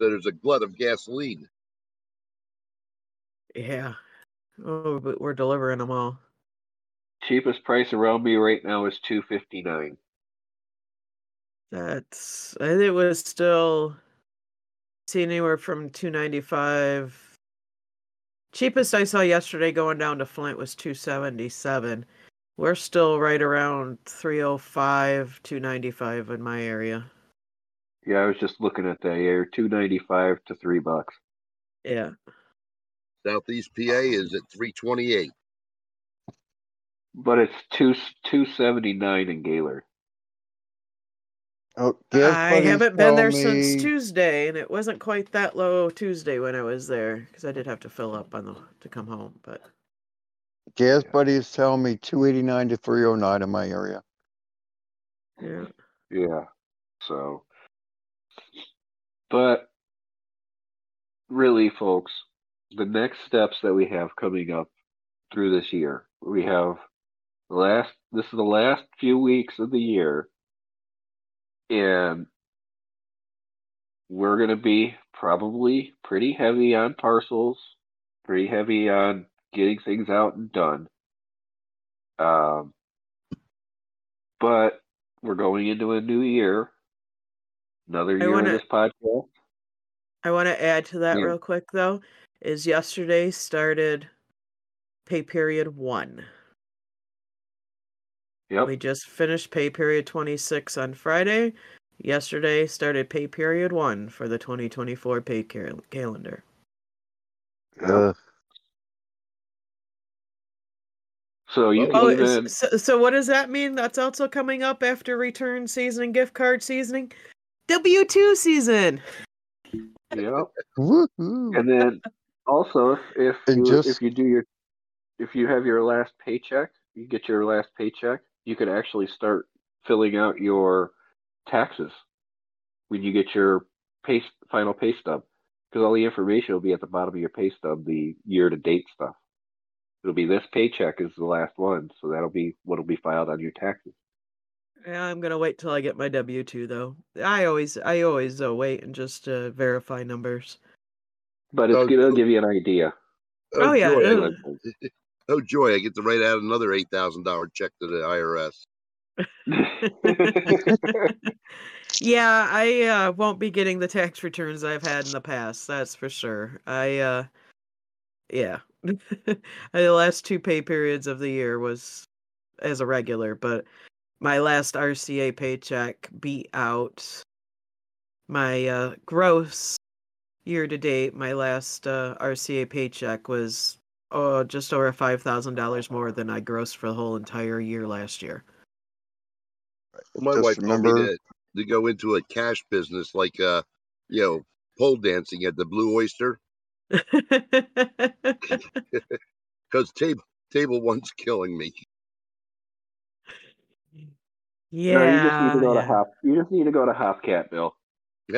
So there's a glut of gasoline. yeah. Oh, but we're delivering them all. cheapest price around me right now is two fifty nine. That's I think it was still see anywhere from two ninety five. Cheapest I saw yesterday going down to Flint was two seventy seven. We're still right around three oh five, two ninety five in my area. Yeah, I was just looking at that. Yeah, two ninety five to three bucks. Yeah. Southeast PA is at 328. But it's two two seventy nine in Gaylord. Oh, gas I haven't been there me- since Tuesday, and it wasn't quite that low Tuesday when I was there because I did have to fill up on the to come home. But Gas Yeah. buddies tell me 289 to 309 in my area. yeah, Yeah. So but really folks, the next steps that we have coming up through this year, we have the last this is the last few weeks of the year and we're going to be probably pretty heavy on parcels, pretty heavy on getting things out and done. Um, but we're going into a new year, another year wanna- of this podcast. I want to add to that Yeah. real quick though. Is yesterday started pay period one. Yep. We just finished pay period 26 on Friday. Yesterday started pay period one for the 2024 pay cal- calendar. yep. Ugh. So you Oh, can Oh, even so, so what does that mean? That's also coming up after return season and gift card seasoning? W2 season. yep. And then also if, if you just- if you do your if you have your last paycheck, you get your last paycheck, you could actually start filling out your taxes when you get your pay final pay stub because all the information will be at the bottom of your pay stub, the year to date stuff. It'll be this paycheck is the last one, so that'll be what'll be filed on your taxes. Yeah, I'm gonna wait till I get my W two though. I always, I always uh, wait and just uh, verify numbers. But it's Oh, gonna give you an idea. Oh, yeah, Joy, uh, I- oh joy! I get to write out another eight thousand dollar check to the IRS. yeah, I uh, won't be getting the tax returns I've had in the past. That's for sure. I, uh, yeah, the last two pay periods of the year was as a regular, but my last RCA paycheck beat out my uh, gross year to date. My last uh, RCA paycheck was oh just over five thousand dollars more than I grossed for the whole entire year last year. Well, my Just wife told remember- to, to go into a cash business like uh, you know, pole dancing at the Blue Oyster because table table one's killing me. yeah. no, you just need to go yeah. to half. You just need to go to Hopcat, Bill.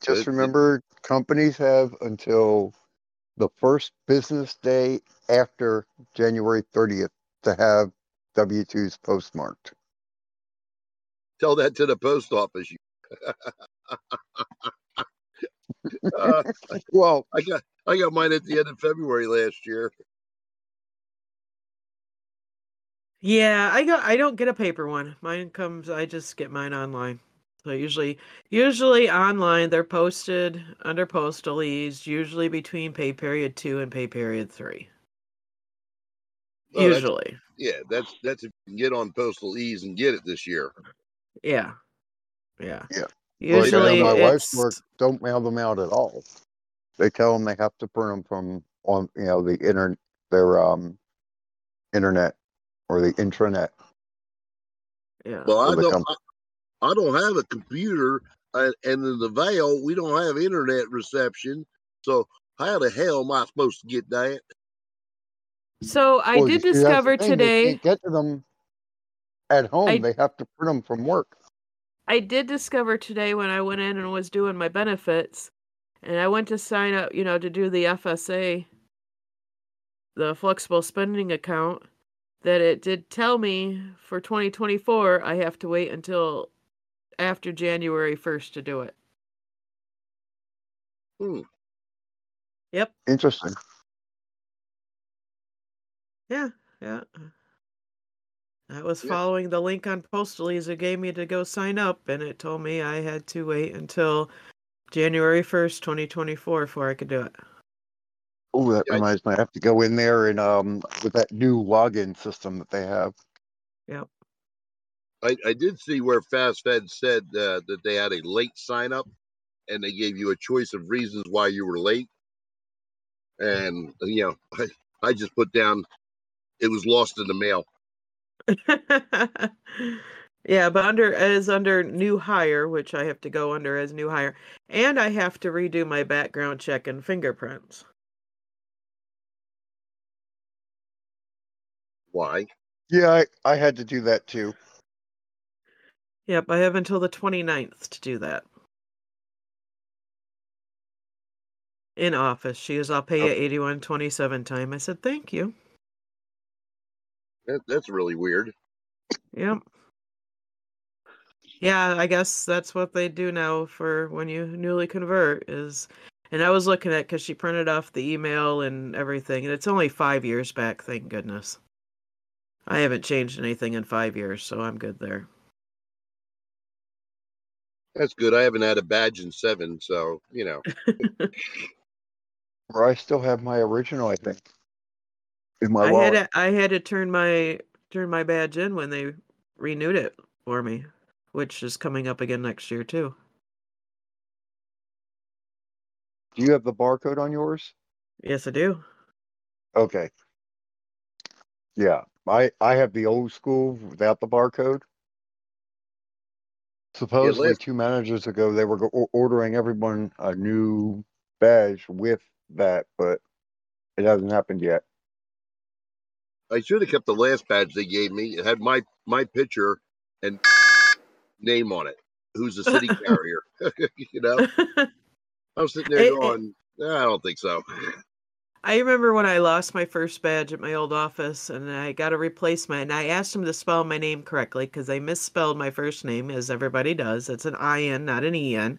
Just It- it- remember, companies have until the first business day after January 30th to have W-2s postmarked. Tell that to the post office. Uh, Well, I got I got mine at the end of February last year. Yeah, I got I don't get a paper one. Mine comes I just get mine online. So usually usually online they're posted under PostalEase, usually between pay period 2 and pay period 3. Oh, that's- usually. Yeah, that's that's if you can get on PostalEase and get it this year. Yeah. Yeah. Yeah. Like, Usually my wife's work don't mail them out at all. They tell them they have to print them from on you know the internet, their um internet or the intranet. yeah. Well, I Will don't become- I, I don't have a computer, and in the Vale we don't have internet reception. So how the hell am I supposed to get that? So I Well, did you see, that's the discover they today can't get to them at home. I- they have to print them from work. I did discover today when I went in and was doing my benefits, and I went to sign up, you know, to do the FSA, the flexible spending account, that it did tell me for 2024 I have to wait until after January 1st to do it. Hmm. Yep. Interesting. Yeah. Yeah. I was Yeah. following the link on PostalEase it gave me to go sign up, and it told me I had to wait until January 1st, 2024 before I could do it. Oh, that reminds me. I have to go in there and um with that new login system that they have. I, I did see where FastFed said uh, that they had a late sign up, and they gave you a choice of reasons why you were late. And you know, I, I just put down it was lost in the mail. yeah, but under as under new hire, which I have to go under as new hire, and I have to redo my background check and fingerprints. Why? Yeah, I, I had to do that too. Yep, I have until the 29th to do that. In office, she goes, "I'll pay you Okay. 81.27 time." I said, "Thank you." That, that's really weird. Yep. Yeah, I guess that's what they do now for when you newly convert is and I was looking at cuz she printed off the email and everything and it's only 5 years back, thank goodness. I haven't changed anything in 5 years, so I'm good there. That's good. I haven't had a badge in seven, so you know. Or I still have my original, I think. In my I had wallet. to, I had to turn my turn my badge in when they renewed it for me, which is coming up again next year too. Do you have the barcode on yours? Yes, I do. Okay. Yeah, I I have the old school without the barcode. Supposedly, last- two managers ago, they were ordering everyone a new badge with that, but it hasn't happened yet. I should have kept the last badge they gave me. It had my my picture and name on it. Who's the city carrier? you know, I was sitting there It- it- going, "Nah, I don't think so. I remember when I lost my first badge at my old office and I got a replacement and I asked them to spell my name correctly because I misspelled my first name as everybody does. It's an I-N, not an E-N.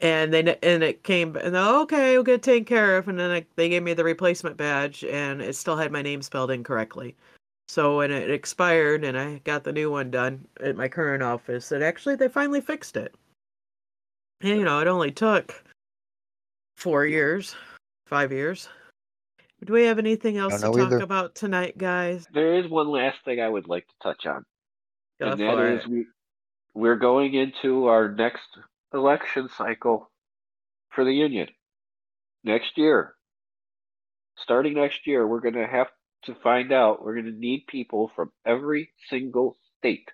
And then and it came and okay, we'll get taken care of. And then I, they gave me the replacement badge and it still had my name spelled incorrectly. So when it expired and I got the new one done at my current office, it actually they finally fixed it. And you know, it only took four years, five years. Do we have anything else to know talk either. about tonight, guys? There is one last thing I would like to touch on, Go and that for we we're going into our next election cycle for the union next year. Starting next year, we're going to have to find out. We're going to need people from every single state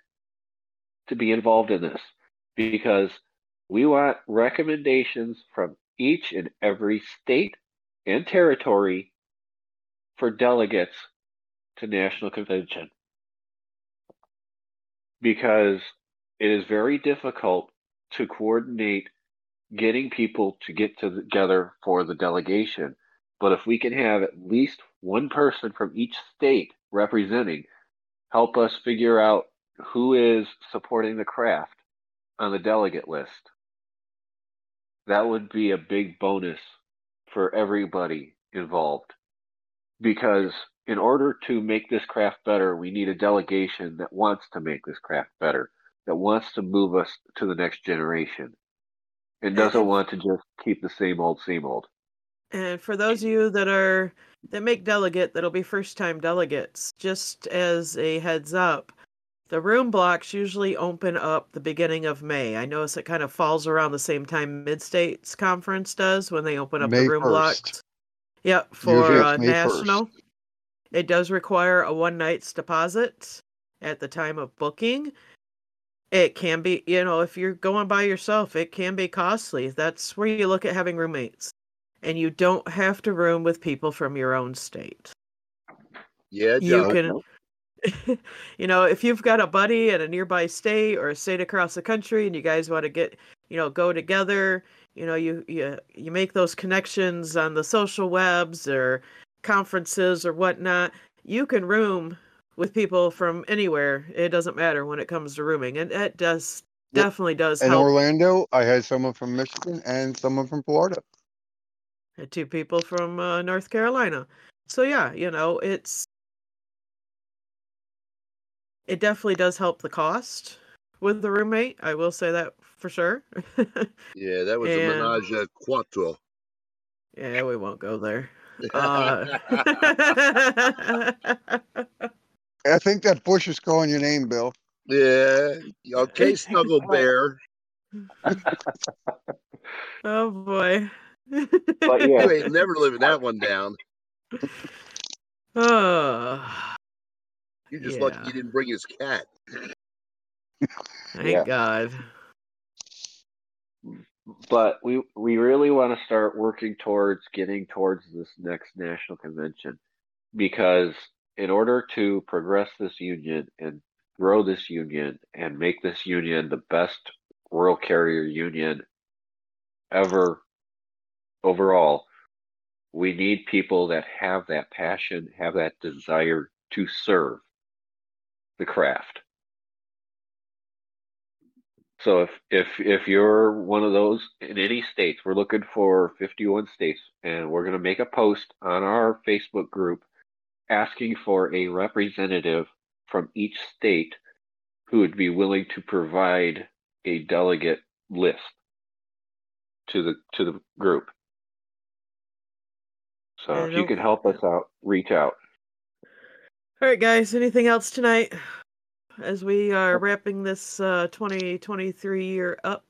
to be involved in this because we want recommendations from each and every state and territory for delegates to national convention because it is very difficult to coordinate getting people to get together for the delegation. But if we can have at least one person from each state representing, help us figure out who is supporting the craft on the delegate list. That would be a big bonus for everybody involved. Because in order to make this craft better, we need a delegation that wants to make this craft better, that wants to move us to the next generation, and doesn't want to just keep the same old, same old. And for those of you that are that make delegate, that'll be first time delegates, just as a heads up, the room blocks usually open up the beginning of May. I notice it kind of falls around the same time Mid States Conference does when they open up May the room 1st. blocks. Yep, Usually for uh, national. 1st. It does require a one night's deposit at the time of booking. It can be, you know, if you're going by yourself, it can be costly. That's where you look at having roommates. And you don't have to room with people from your own state. Yeah, You can, you know, if you've got a buddy in a nearby state or a state across the country and you guys want to get, you know, go together, you know, you, you, you make those connections on the social webs or conferences or whatnot, you can room with people from anywhere. It doesn't matter when it comes to rooming. And it does Yep. definitely does In help. Orlando, I had someone from Michigan and someone from Florida. Had two people from uh, North Carolina. So yeah, you know, it's it definitely does help the cost with the roommate. I will say that for sure. Yeah, that was a menage a quattro. yeah, we won't go there. Uh, I think that Bush is calling your name, Bill. yeah. Okay, Snuggle Bear. oh boy. But yeah, You ain't never living that one down. oh, You're just lucky you didn't bring his cat. thank Yeah. God. but we we really want to start working towards getting towards this next national convention because in order to progress this union and grow this union and make this union the best rural carrier union ever overall we need people that have that passion have that desire to serve the craft so if if if you're one of those in any states, we're looking for 51 states, and we're going to make a post on our Facebook group asking for a representative from each state who would be willing to provide a delegate list to the to the group. So if you can help us out, reach out. All right, guys. Anything else tonight? As we are wrapping this uh, 2023 year up.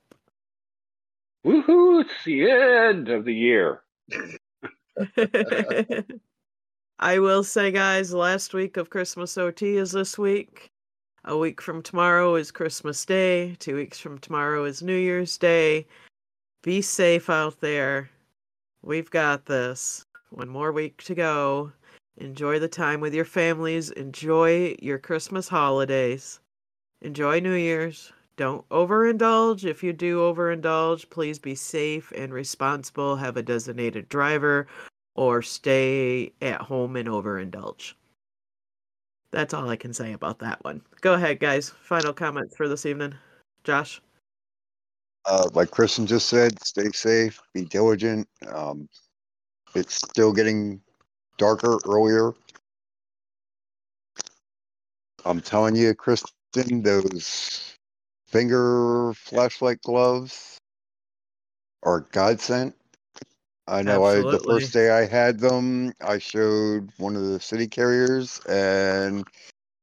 Woohoo! It's the end of the year. I will say, guys, last week of Christmas OT is this week. A week from tomorrow is Christmas Day. Two weeks from tomorrow is New Year's Day. Be safe out there. We've got this. One more week to go. Enjoy the time with your families. Enjoy your Christmas holidays. Enjoy New Year's. Don't overindulge. If you do overindulge, please be safe and responsible. Have a designated driver or stay at home and overindulge. That's all I can say about that one. Go ahead, guys. Final comments for this evening. Josh? Uh, like Kristen just said, stay safe, be diligent. Um, it's still getting darker earlier. I'm telling you, Kristen, those finger flashlight gloves are godsend. I know I the first day I had them, I showed one of the city carriers and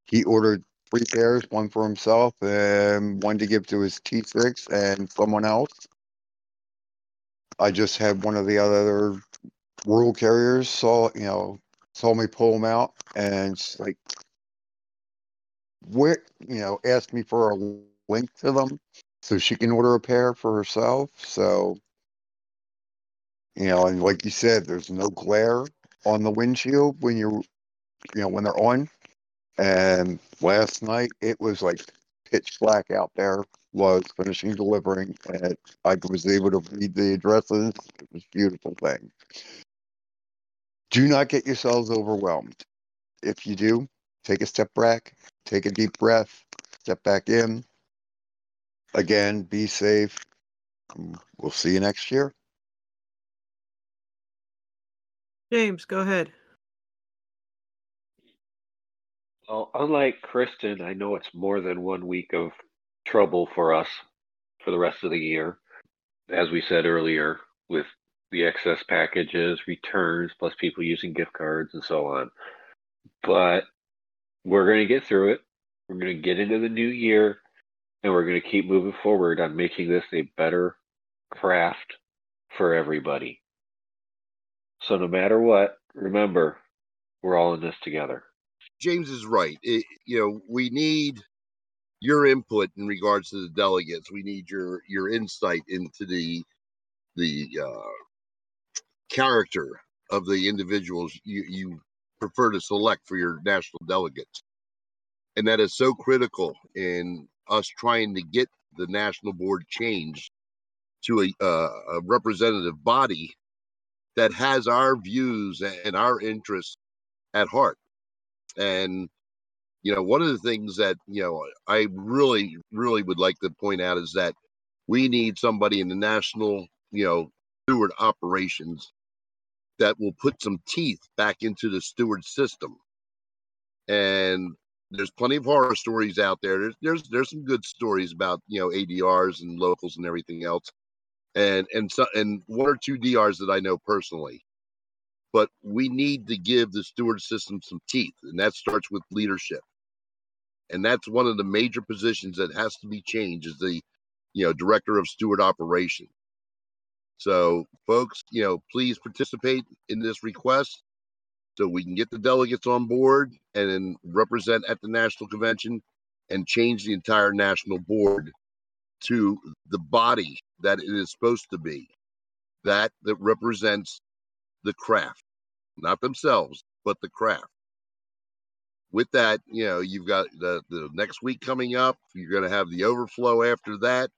he ordered three pairs, one for himself and one to give to his T6 and someone else. I just had one of the other rural carriers saw, you know, saw me pull them out and like, where, you know, asked me for a link to them so she can order a pair for herself. So, you know, and like you said, there's no glare on the windshield when you're, you know, when they're on. And last night it was like pitch black out there was finishing delivering, and I was able to read the addresses. It was a beautiful thing. Do not get yourselves overwhelmed. If you do, take a step back, take a deep breath, step back in. Again, be safe. Um, We'll see you next year. James, go ahead. Well, unlike Kristen, I know it's more than one week of trouble for us for the rest of the year. As we said earlier, with the excess packages, returns, plus people using gift cards and so on. But we're going to get through it. We're going to get into the new year and we're going to keep moving forward on making this a better craft for everybody. So no matter what, remember, we're all in this together. James is right. It, you know, we need your input in regards to the delegates. We need your your insight into the the uh, character of the individuals you, you prefer to select for your national delegates, and that is so critical in us trying to get the national board changed to a, uh, a representative body that has our views and our interests at heart. And you know, one of the things that you know I really, really would like to point out is that we need somebody in the national, you know, steward operations that will put some teeth back into the steward system. And there's plenty of horror stories out there. There's there's there's some good stories about you know ADRs and locals and everything else, and and so and one or two DRs that I know personally. But we need to give the steward system some teeth, and that starts with leadership. And that's one of the major positions that has to be changed is the you know director of steward operation. So, folks, you know, please participate in this request so we can get the delegates on board and then represent at the national convention and change the entire national board to the body that it is supposed to be that that represents the craft not themselves but the craft. With that you know you've got the the next week coming up you're going to have the overflow after that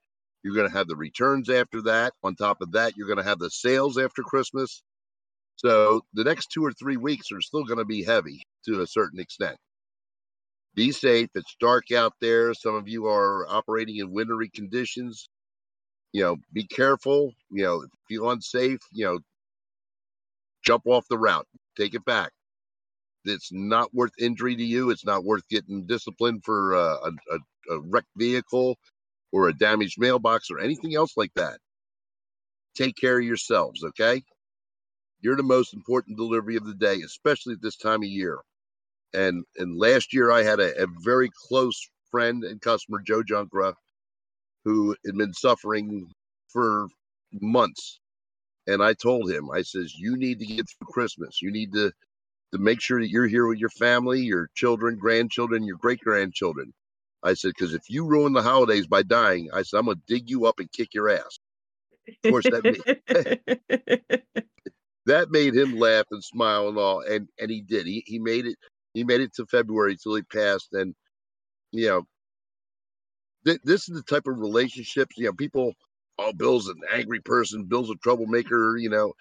you're going to have the returns after that on top of that you're going to have the sales after christmas so the next two or three weeks are still going to be heavy to a certain extent. Be safe. It's dark out there. Some of you are operating in wintry conditions. You know, be careful. You know, if you feel unsafe, you know, jump off the route, take it back. It's not worth injury to you. It's not worth getting disciplined for uh, a, a, a wrecked vehicle or a damaged mailbox or anything else like that. Take care of yourselves, okay? You're the most important delivery of the day, especially at this time of year. And and last year I had a, a very close friend and customer, Joe Junkra, who had been suffering for months. And I told him, I says, you need to get through Christmas. You need to to make sure that you're here with your family, your children, grandchildren, your great grandchildren. I said, because if you ruin the holidays by dying, I said, I'm gonna dig you up and kick your ass. Of course, that that made him laugh and smile and all and and he did he, he made it he made it to february till he passed and you know th- this is the type of relationships you know people oh bill's an angry person bill's a troublemaker you know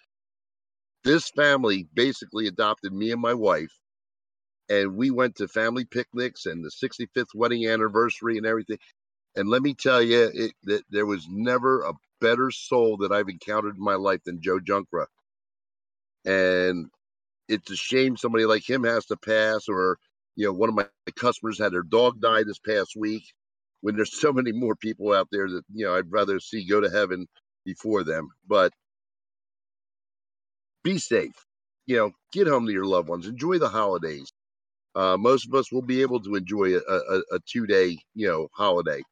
this family basically adopted me and my wife and we went to family picnics and the 65th wedding anniversary and everything. And let me tell you it, that there was never a better soul that i've encountered in my life than joe junkra. And it's a shame somebody like him has to pass or you know one of my customers had their dog die this past week when there's so many more people out there that you know i'd rather see go to heaven before them. But be safe. You know get home to your loved ones. Enjoy the holidays uh, most of us will be able to enjoy a, a, a two day you know holiday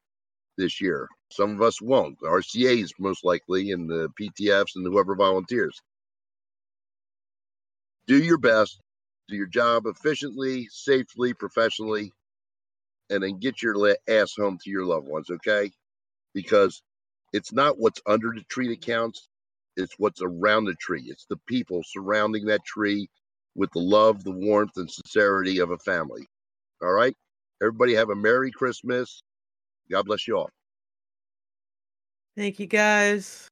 this year. Some of us won't. Rcas most likely and the ptfs and whoever volunteers. Do your best, do your job efficiently, safely, professionally, and then get your ass home to your loved ones, okay? Because it's not what's under the tree that counts, it's what's around the tree. It's the people surrounding that tree with the love, the warmth, and sincerity of a family. All right? Everybody have a Merry Christmas. God bless you all. Thank you guys.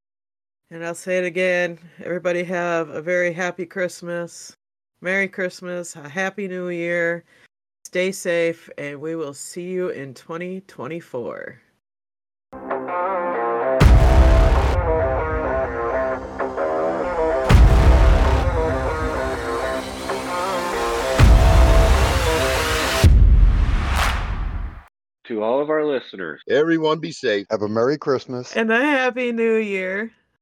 And I'll say it again. Everybody have a very happy Christmas. Merry Christmas. A happy New Year. Stay safe, and we will see you in 2024. To all of our listeners, Everyone be safe. Have a Merry Christmas. And a happy New Year.